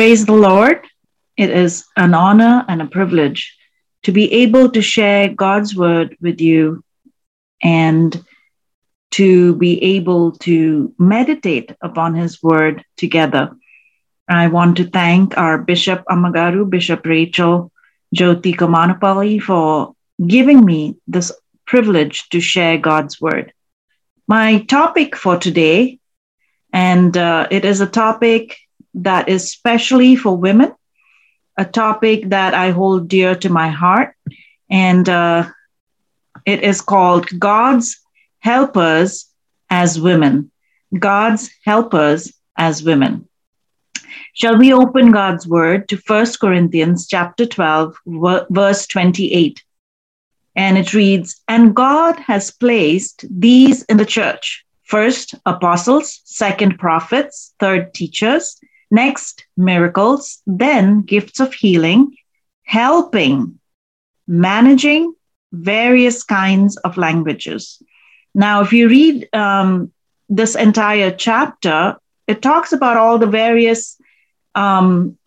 Praise the Lord. It is an honor and a privilege to be able to share God's word with you and to be able to meditate upon his word together. I want to thank our Bishop Amagaru, Bishop Rachel Jyoti Komanapalli for giving me this privilege to share God's word. My topic for today, and uh, it is a topic that is especially for women, a topic that I hold dear to my heart, and uh, it is called God's Helpers as Women. God's Helpers as Women. Shall we open God's word to 1 Corinthians chapter 12 verse 28? And it reads, "And God has placed these in the church: first apostles, second prophets, third teachers, next miracles, then gifts of healing, helping, managing various kinds of languages." Now, if you read um, this entire chapter, it talks about all the various um,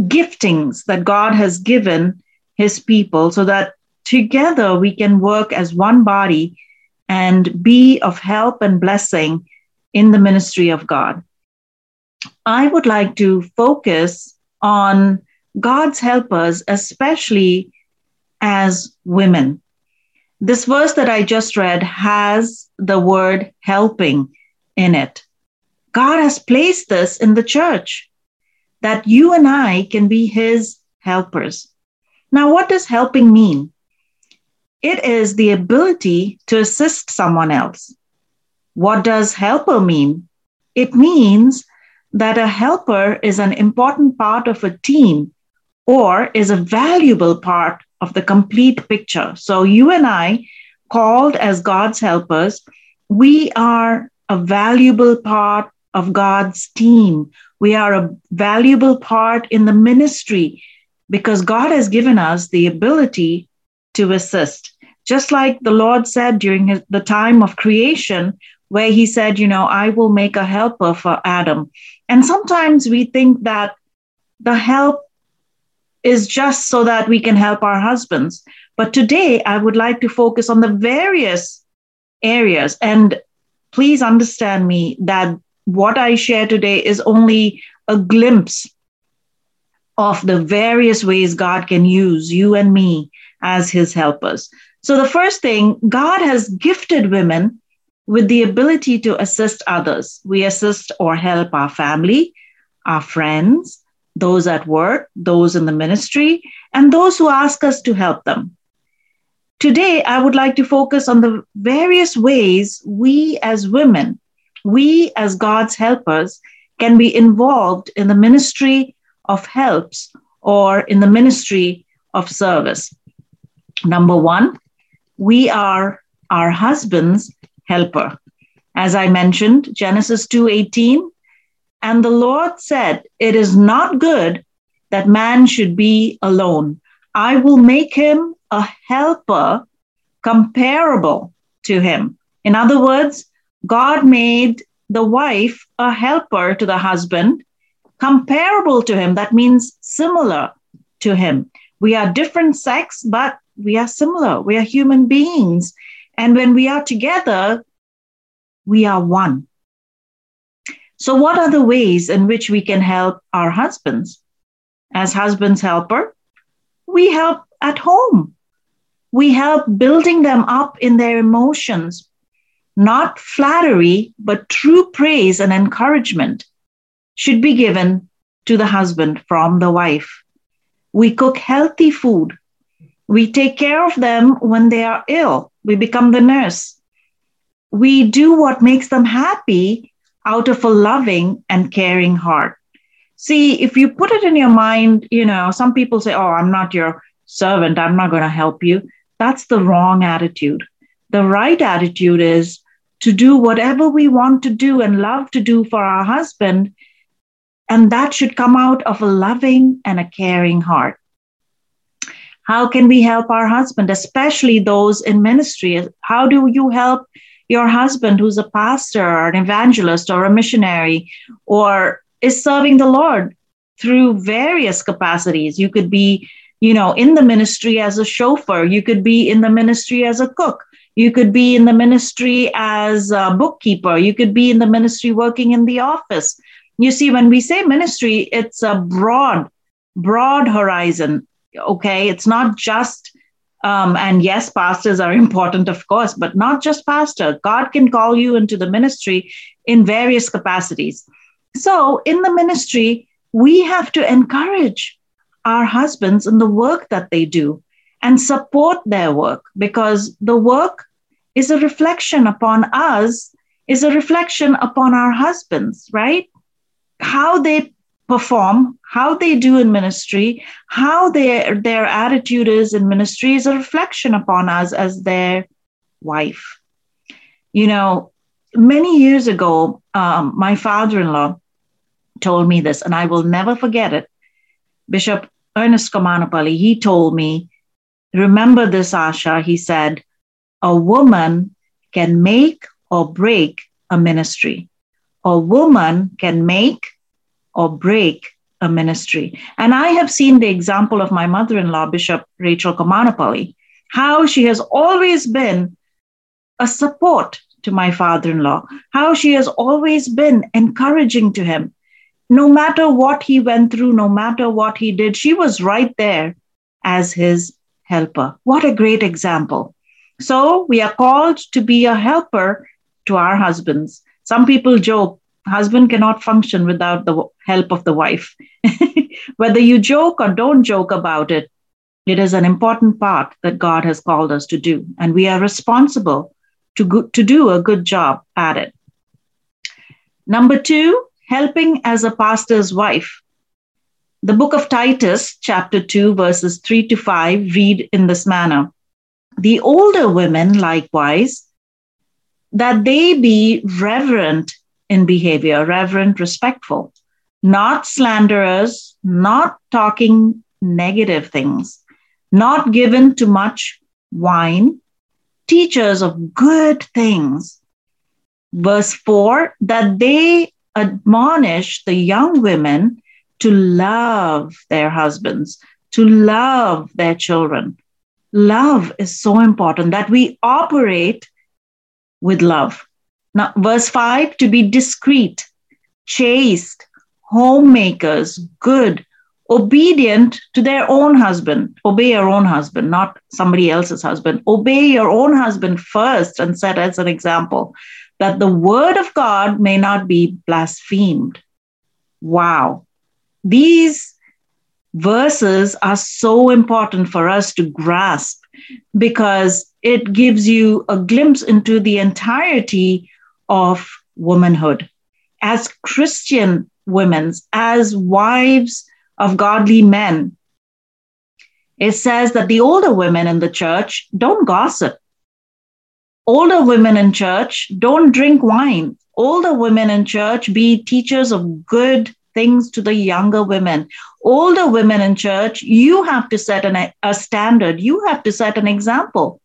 giftings that God has given his people so that together we can work as one body and be of help and blessing in the ministry of God. I would like to focus on God's helpers, especially as women. This verse that I just read has the word helping in it. God has placed this in the church that you and I can be his helpers. Now, what does helping mean? It is the ability to assist someone else. What does helper mean? It means that a helper is an important part of a team or is a valuable part of the complete picture. So, you and I, called as God's helpers, we are a valuable part of God's team. We are a valuable part in the ministry because God has given us the ability to assist. Just like the Lord said during the time of creation, where he said, You know, I will make a helper for Adam. And sometimes we think that the help is just so that we can help our husbands. But today, I would like to focus on the various areas. And please understand me that what I share today is only a glimpse of the various ways God can use you and me as his helpers. So, the first thing, God has gifted women with the ability to assist others. We assist or help our family, our friends, those at work, those in the ministry, and those who ask us to help them. Today, I would like to focus on the various ways we as women we as God's helpers can be involved in the ministry of helps or in the ministry of service. Number one, we are our husband's helper. As I mentioned, Genesis 2:18, and the Lord said, "It is not good that man should be alone. I will make him a helper comparable to him." In other words, God made the wife a helper to the husband, comparable to him. That means similar to him. We are different sex, but we are similar. We are human beings. And when we are together, we are one. So, what are the ways in which we can help our husbands? As husbands' helper, we help at home. We help building them up in their emotions, not flattery, but true praise and encouragement should be given to the husband from the wife. We cook healthy food. We take care of them when they are ill. We become the nurse. We do what makes them happy out of a loving and caring heart. See, if you put it in your mind, you know, some people say, Oh, I'm not your servant. I'm not going to help you. That's the wrong attitude. The right attitude is, to do whatever we want to do and love to do for our husband. And that should come out of a loving and a caring heart. How can we help our husband, especially those in ministry? How do you help your husband who's a pastor or an evangelist or a missionary or is serving the Lord through various capacities. You could be, you know, in the ministry as a chauffeur, you could be in the ministry as a cook, you could be in the ministry as a bookkeeper, you could be in the ministry working in the office. You see, when we say ministry, it's a broad, broad horizon. Okay. It's not just um, and yes, pastors are important, of course, but not just pastor. God can call you into the ministry in various capacities. So, in the ministry, we have to encourage our husbands in the work that they do and support their work because the work is a reflection upon us, is a reflection upon our husbands, right? How they perform, how they do in ministry, how their their attitude is in ministry is a reflection upon us as their wife. You know, many years ago, um, my father-in-law told me this, and I will never forget it. Bishop Ernest Komanapalli, he told me, remember this, Asha, he said, a woman can make or break a ministry. A woman can make or break a ministry. And I have seen the example of my mother in law, Bishop Rachel Komanapalli, how she has always been a support to my father in law, how she has always been encouraging to him. No matter what he went through, no matter what he did, she was right there as his helper. What a great example. So we are called to be a helper to our husbands. Some people joke husband cannot function without the help of the wife. Whether you joke or don't joke about it, it is an important part that God has called us to do, and we are responsible to, go- to do a good job at it. Number two, helping as a pastor's wife. The book of Titus, chapter 2, verses 3 to 5, read in this manner The older women, likewise, that they be reverent in behavior, reverent, respectful, not slanderers, not talking negative things, not given to much wine, teachers of good things. Verse 4 that they admonish the young women to love their husbands, to love their children. Love is so important that we operate with love. Now, verse 5 to be discreet, chaste, homemakers, good, obedient to their own husband. Obey your own husband, not somebody else's husband. Obey your own husband first and set as an example that the word of God may not be blasphemed. Wow. These verses are so important for us to grasp because it gives you a glimpse into the entirety of womanhood. As Christian women, as wives of godly men, it says that the older women in the church don't gossip. Older women in church don't drink wine. Older women in church be teachers of good things to the younger women. Older women in church, you have to set an, a standard, you have to set an example.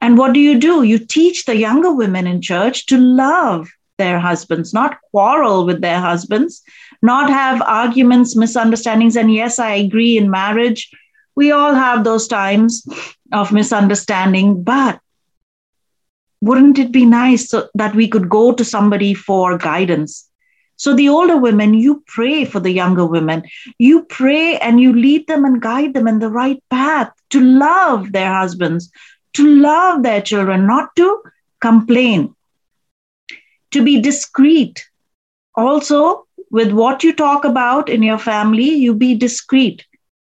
And what do you do? You teach the younger women in church to love their husbands, not quarrel with their husbands, not have arguments, misunderstandings. And yes, I agree in marriage, we all have those times of misunderstanding, but wouldn't it be nice so that we could go to somebody for guidance? So, the older women, you pray for the younger women. You pray and you lead them and guide them in the right path to love their husbands, to love their children, not to complain, to be discreet. Also, with what you talk about in your family, you be discreet.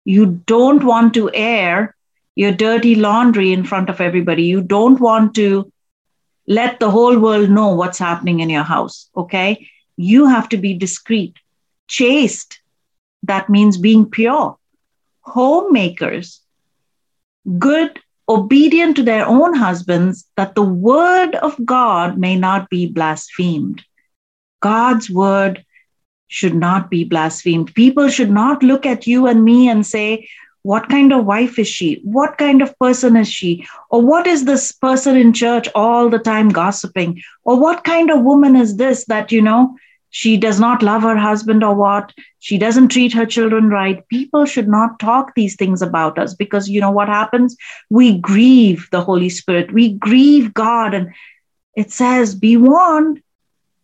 You don't want to air your dirty laundry in front of everybody. You don't want to let the whole world know what's happening in your house. Okay. You have to be discreet, chaste. That means being pure. Homemakers, good obedient to their own husbands, that the word of God may not be blasphemed. God's word should not be blasphemed. People should not look at you and me and say, What kind of wife is she? What kind of person is she? Or what is this person in church all the time gossiping? Or what kind of woman is this that, you know, she does not love her husband or what. She doesn't treat her children right. People should not talk these things about us because you know what happens? We grieve the holy spirit. We grieve god. And it says be warned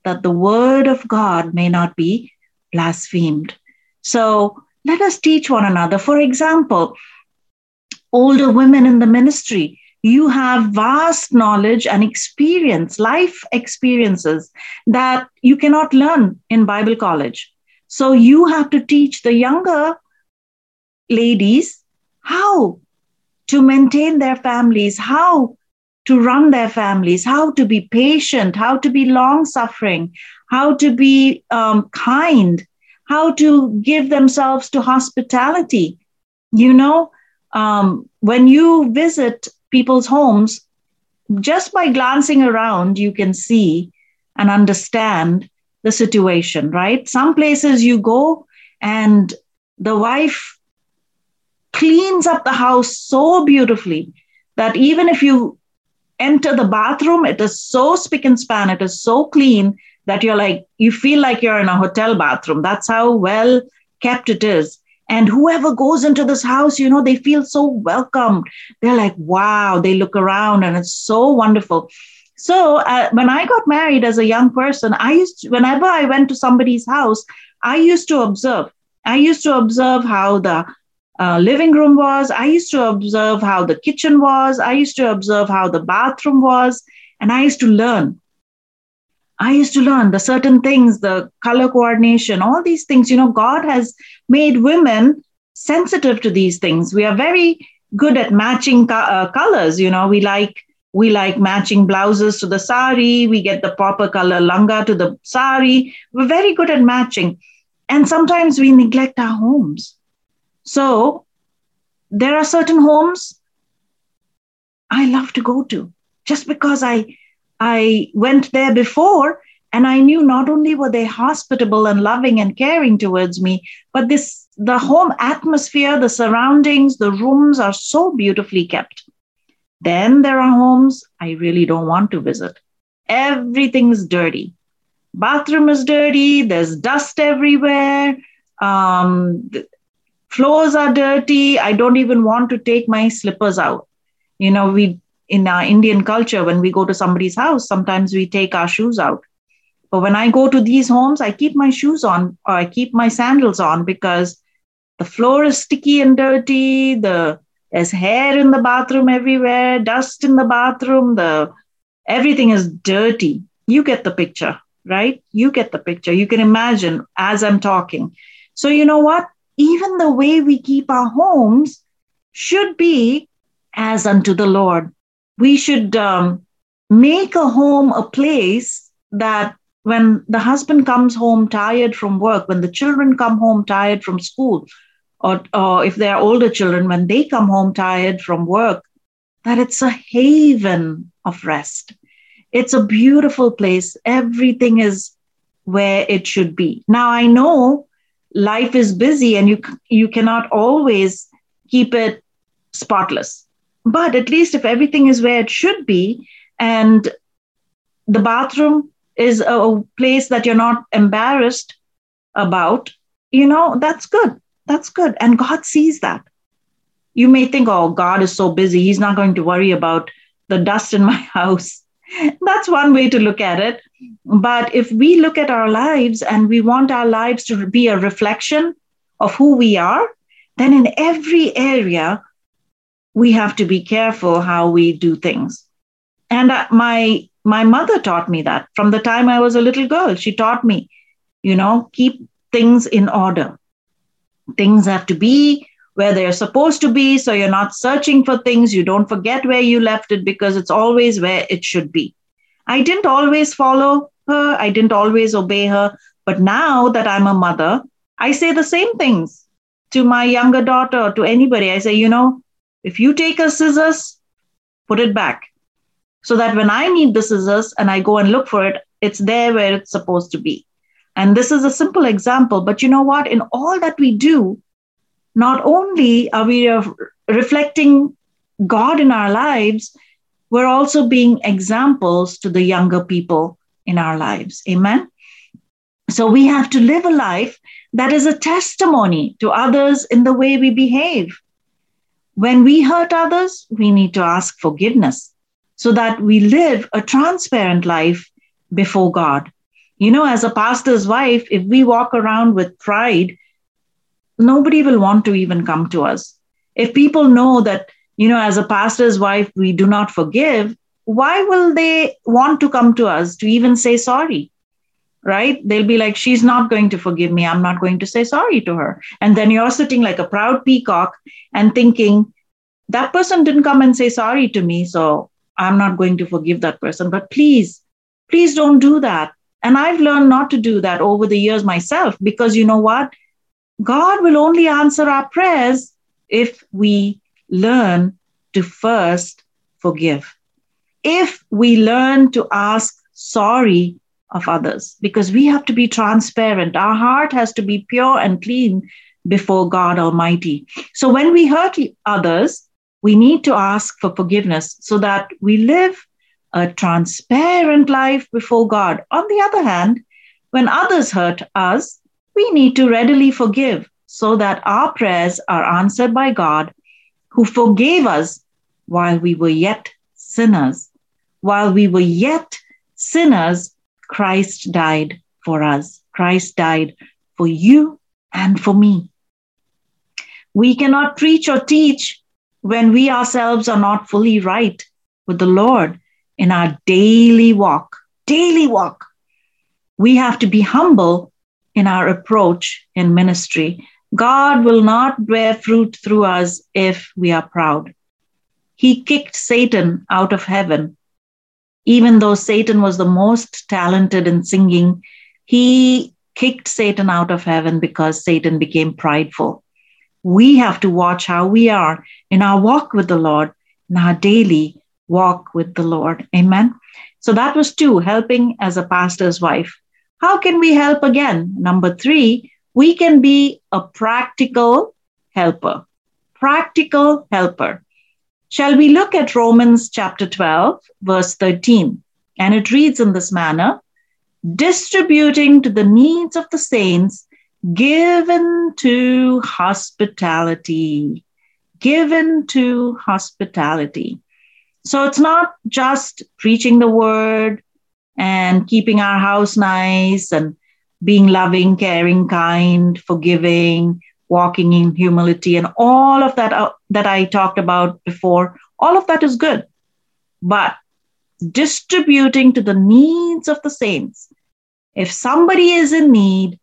that the word of god may not be blasphemed. So let us teach one another. For example older women in the ministry you have vast knowledge and experience, life experiences that you cannot learn in Bible college. So you have to teach the younger ladies how to maintain their families, how to run their families, how to be patient, how to be long suffering, how to be um, kind, how to give themselves to hospitality. You know, um, when you visit people's homes, just by glancing around, you can see and understand the situation, right? Some places you go and the wife cleans up the house so beautifully that even if you enter the bathroom, it is so spick and span, it is so clean that you're like, you feel like you're in a hotel bathroom. That's how well kept it is. And whoever goes into this house, you know, they feel so welcomed. They're like, wow, they look around and it's so wonderful. So uh, when I got married as a young person, I used to, whenever I went to somebody's house, I used to observe. I used to observe how the uh, living room was. I used to observe how the kitchen was. I used to observe how the bathroom was. And I used to learn. I used to learn the certain things, the color coordination, all these things. You know, God has made women sensitive to these things. We are very good at matching co- uh, colors. You know, we like we like matching blouses to the sari. We get the proper color langa to the sari. We're very good at matching, and sometimes we neglect our homes. So there are certain homes I love to go to just because I I went there before and I knew not only were they hospitable and loving and caring towards me, but this the home atmosphere, the surroundings, the rooms are so beautifully kept. Then there are homes I really don't want to visit. Everything's dirty. Bathroom is dirty, there's dust everywhere. Um, floors are dirty. I don't even want to take my slippers out. You know, we in our Indian culture, when we go to somebody's house, sometimes we take our shoes out. But when I go to these homes, I keep my shoes on or I keep my sandals on because the floor is sticky and dirty. The there's hair in the bathroom everywhere, dust in the bathroom. The everything is dirty. You get the picture, right? You get the picture. You can imagine as I'm talking. So you know what? Even the way we keep our homes should be as unto the Lord we should um, make a home a place that when the husband comes home tired from work, when the children come home tired from school, or, or if they are older children, when they come home tired from work, that it's a haven of rest. It's a beautiful place. Everything is where it should be. Now, I know life is busy and you, you cannot always keep it spotless. But at least if everything is where it should be and the bathroom is a place that you're not embarrassed about, you know, that's good. That's good. And God sees that. You may think, oh, God is so busy. He's not going to worry about the dust in my house. That's one way to look at it. But if we look at our lives and we want our lives to be a reflection of who we are, then in every area, we have to be careful how we do things. And uh, my my mother taught me that from the time I was a little girl. She taught me, you know, keep things in order. Things have to be where they're supposed to be. So you're not searching for things. You don't forget where you left it because it's always where it should be. I didn't always follow her. I didn't always obey her. But now that I'm a mother, I say the same things to my younger daughter, to anybody. I say, you know, if you take a scissors, put it back so that when I need the scissors and I go and look for it, it's there where it's supposed to be. And this is a simple example, but you know what? In all that we do, not only are we reflecting God in our lives, we're also being examples to the younger people in our lives. Amen. So we have to live a life that is a testimony to others in the way we behave. When we hurt others, we need to ask forgiveness so that we live a transparent life before God. You know, as a pastor's wife, if we walk around with pride, nobody will want to even come to us. If people know that, you know, as a pastor's wife, we do not forgive, why will they want to come to us to even say sorry? Right? They'll be like, she's not going to forgive me. I'm not going to say sorry to her. And then you're sitting like a proud peacock and thinking, that person didn't come and say sorry to me. So I'm not going to forgive that person. But please, please don't do that. And I've learned not to do that over the years myself because you know what? God will only answer our prayers if we learn to first forgive. If we learn to ask sorry of others, because we have to be transparent. Our heart has to be pure and clean before God Almighty. So when we hurt others, we need to ask for forgiveness so that we live a transparent life before God. On the other hand, when others hurt us, we need to readily forgive so that our prayers are answered by God, who forgave us while we were yet sinners. While we were yet sinners, Christ died for us. Christ died for you and for me. We cannot preach or teach when we ourselves are not fully right with the Lord in our daily walk. Daily walk. We have to be humble in our approach in ministry. God will not bear fruit through us if we are proud. He kicked Satan out of heaven. Even though Satan was the most talented in singing, he kicked Satan out of heaven because Satan became prideful. We have to watch how we are in our walk with the Lord, in our daily walk with the Lord. Amen. So that was two, helping as a pastor's wife. How can we help again? Number three, we can be a practical helper. Practical helper. Shall we look at Romans chapter 12, verse 13? And it reads in this manner distributing to the needs of the saints, given to hospitality. Given to hospitality. So it's not just preaching the word and keeping our house nice and being loving, caring, kind, forgiving, walking in humility, and all of that uh, that I talked about before. All of that is good, but distributing to the needs of the saints. If somebody is in need,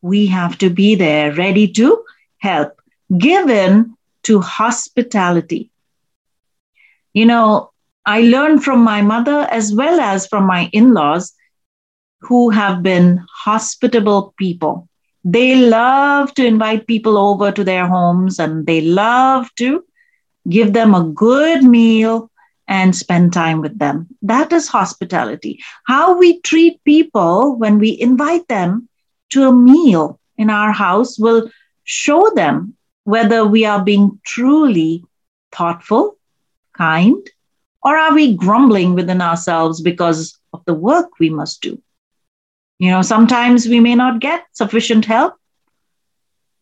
we have to be there, ready to help, given to hospitality. You know, I learned from my mother as well as from my in laws who have been hospitable people. They love to invite people over to their homes and they love to give them a good meal and spend time with them. That is hospitality. How we treat people when we invite them to a meal in our house will show them whether we are being truly thoughtful kind? Or are we grumbling within ourselves because of the work we must do? You know, sometimes we may not get sufficient help,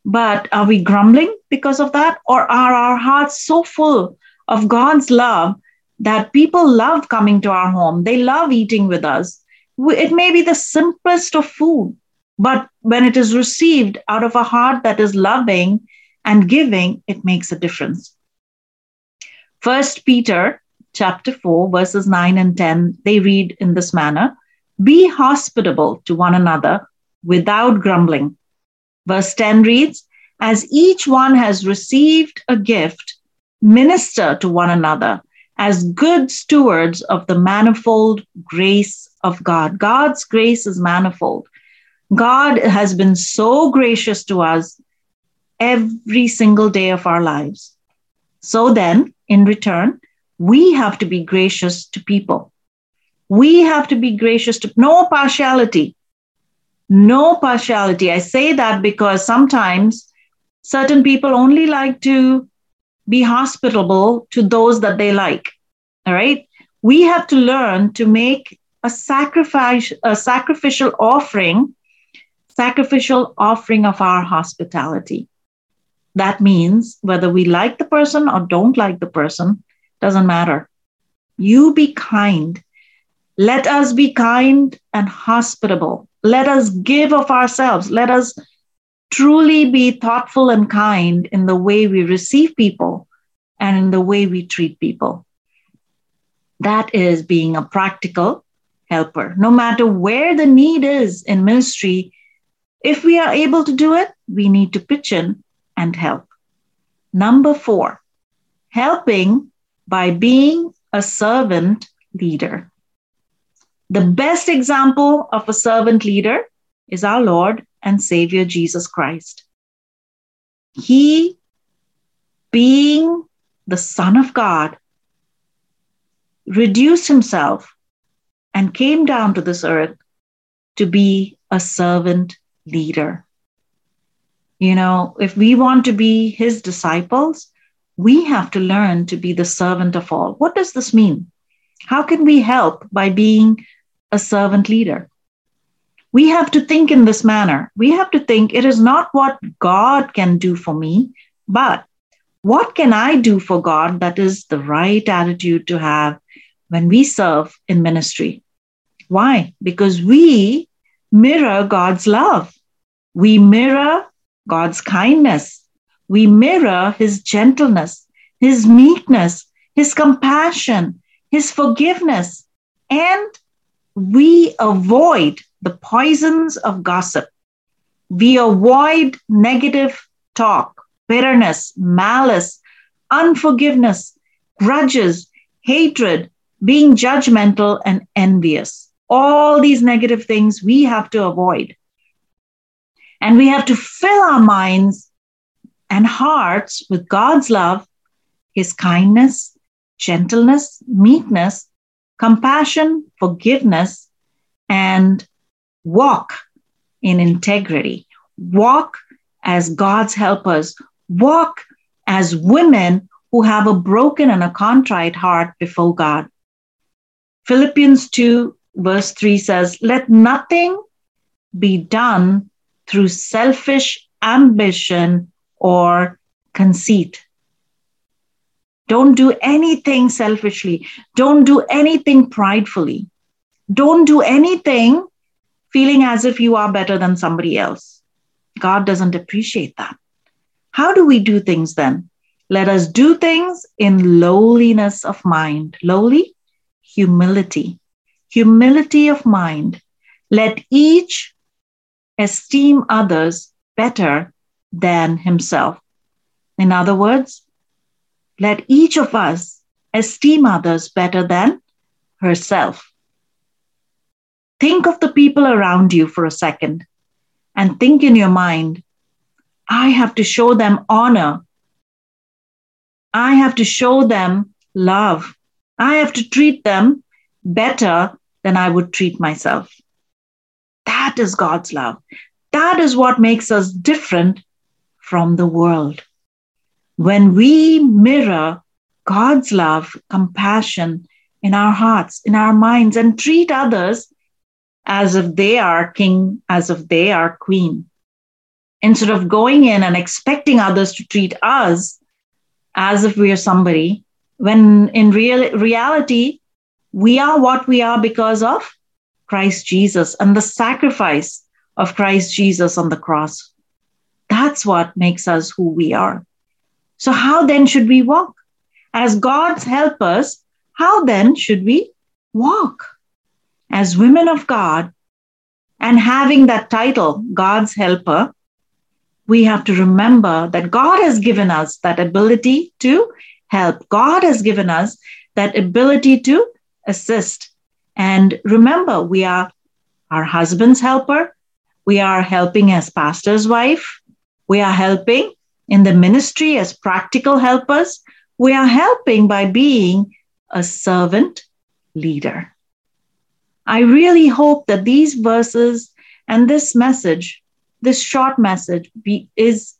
but are we grumbling because of that? Or are our hearts so full of God's love that people love coming to our home? They love eating with us. It may be the simplest of food, but when it is received out of a heart that is loving and giving, it makes a difference. First Peter chapter 4 verses 9 and 10 they read in this manner be hospitable to one another without grumbling. Verse 10 reads as each one has received a gift minister to one another as good stewards of the manifold grace of God. God's grace is manifold. God has been so gracious to us every single day of our lives. So then in return, we have to be gracious to people. We have to be gracious to no partiality. No partiality. I say that because sometimes certain people only like to be hospitable to those that they like. All right. We have to learn to make a sacrifice, a sacrificial offering sacrificial offering of our hospitality. That means whether we like the person or don't like the person, doesn't matter. You be kind. Let us be kind and hospitable. Let us give of ourselves. Let us truly be thoughtful and kind in the way we receive people and in the way we treat people. That is being a practical helper. No matter where the need is in ministry, if we are able to do it, we need to pitch in and help. Number four, helping by being a servant leader. The best example of a servant leader is our Lord and Savior Jesus Christ. He, being the Son of God, reduced himself and came down to this earth to be a servant leader. You know, if we want to be his disciples, we have to learn to be the servant of all. What does this mean? How can we help by being a servant leader? We have to think in this manner. We have to think it is not what God can do for me, but what can I do for God that is the right attitude to have when we serve in ministry? Why? Because we mirror God's love. We mirror God's kindness. We mirror his gentleness, his meekness, his compassion, his forgiveness, and we avoid the poisons of gossip. We avoid negative talk, bitterness, malice, unforgiveness, grudges, hatred, being judgmental and envious. All these negative things we have to avoid. And we have to fill our minds and hearts with God's love, His kindness, gentleness, meekness, compassion, forgiveness, and walk in integrity. Walk as God's helpers. Walk as women who have a broken and a contrite heart before God. Philippians 2, verse 3 says, Let nothing be done through selfish ambition or conceit. Don't do anything selfishly. Don't do anything pridefully. Don't do anything feeling as if you are better than somebody else. God doesn't appreciate that. How do we do things then? Let us do things in lowliness of mind. Lowly, humility. Humility of mind. Let each esteem others better than himself. In other words, let each of us esteem others better than herself. Think of the people around you for a second and think in your mind, I have to show them honor. I have to show them love. I have to treat them better than I would treat myself. That is God's love. That is what makes us different from the world. When we mirror God's love, compassion in our hearts, in our minds, and treat others as if they are king, as if they are queen, instead of going in and expecting others to treat us as if we are somebody, when in real reality, we are what we are because of Christ Jesus and the sacrifice of Christ Jesus on the cross. That's what makes us who we are. So, how then should we walk? As God's helpers, how then should we walk? As women of God, and having that title, God's helper, we have to remember that God has given us that ability to help. God has given us that ability to assist. And remember, we are our husband's helper. We are helping as pastor's wife. We are helping in the ministry as practical helpers. We are helping by being a servant leader. I really hope that these verses and this message, this short message, be, is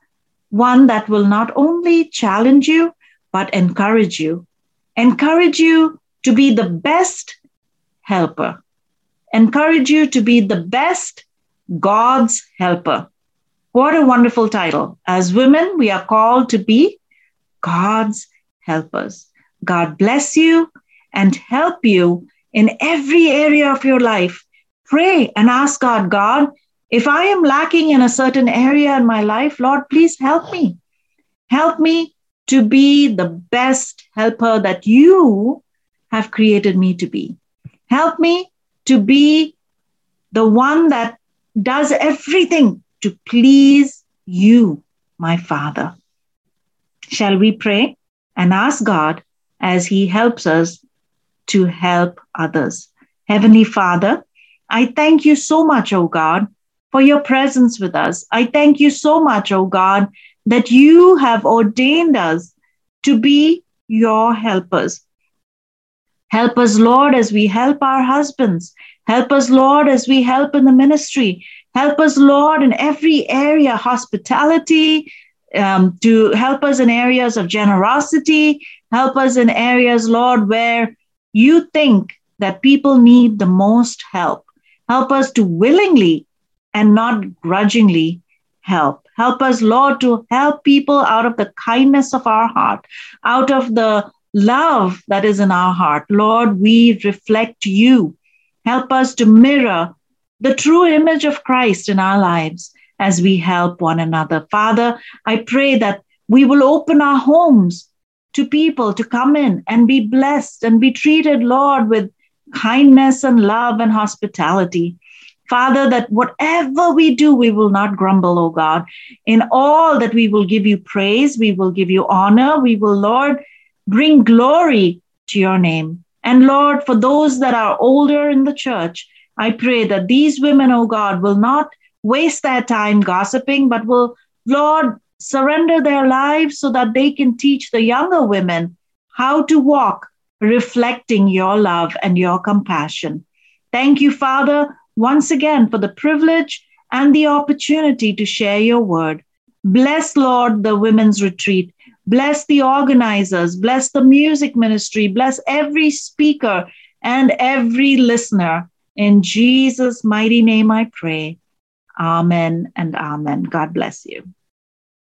one that will not only challenge you, but encourage you. Encourage you to be the best helper. Encourage you to be the best God's helper. What a wonderful title. As women, we are called to be God's helpers. God bless you and help you in every area of your life. Pray and ask God, God, if I am lacking in a certain area in my life, Lord, please help me. Help me to be the best helper that you have created me to be. Help me to be the one that does everything to please you, my Father. Shall we pray and ask God as He helps us to help others? Heavenly Father, I thank you so much, O God, for your presence with us. I thank you so much, O God, that you have ordained us to be your helpers. Help us, Lord, as we help our husbands. Help us, Lord, as we help in the ministry. Help us, Lord, in every area, hospitality, um, to help us in areas of generosity. Help us in areas, Lord, where you think that people need the most help. Help us to willingly and not grudgingly help. Help us, Lord, to help people out of the kindness of our heart, out of the love that is in our heart. Lord, we reflect you. Help us to mirror the true image of Christ in our lives as we help one another. Father, I pray that we will open our homes to people to come in and be blessed and be treated, Lord, with kindness and love and hospitality. Father, that whatever we do, we will not grumble, O God. In all that we will give you praise, we will give you honor, we will, Lord, bring glory to your name. And Lord, for those that are older in the church, I pray that these women, O God, will not waste their time gossiping, but will, Lord, surrender their lives so that they can teach the younger women how to walk reflecting your love and your compassion. Thank you, Father, once again for the privilege and the opportunity to share your word. Bless, Lord, the women's retreat. Bless the organizers. Bless the music ministry. Bless every speaker and every listener. In Jesus' mighty name I pray. Amen and amen. God bless you.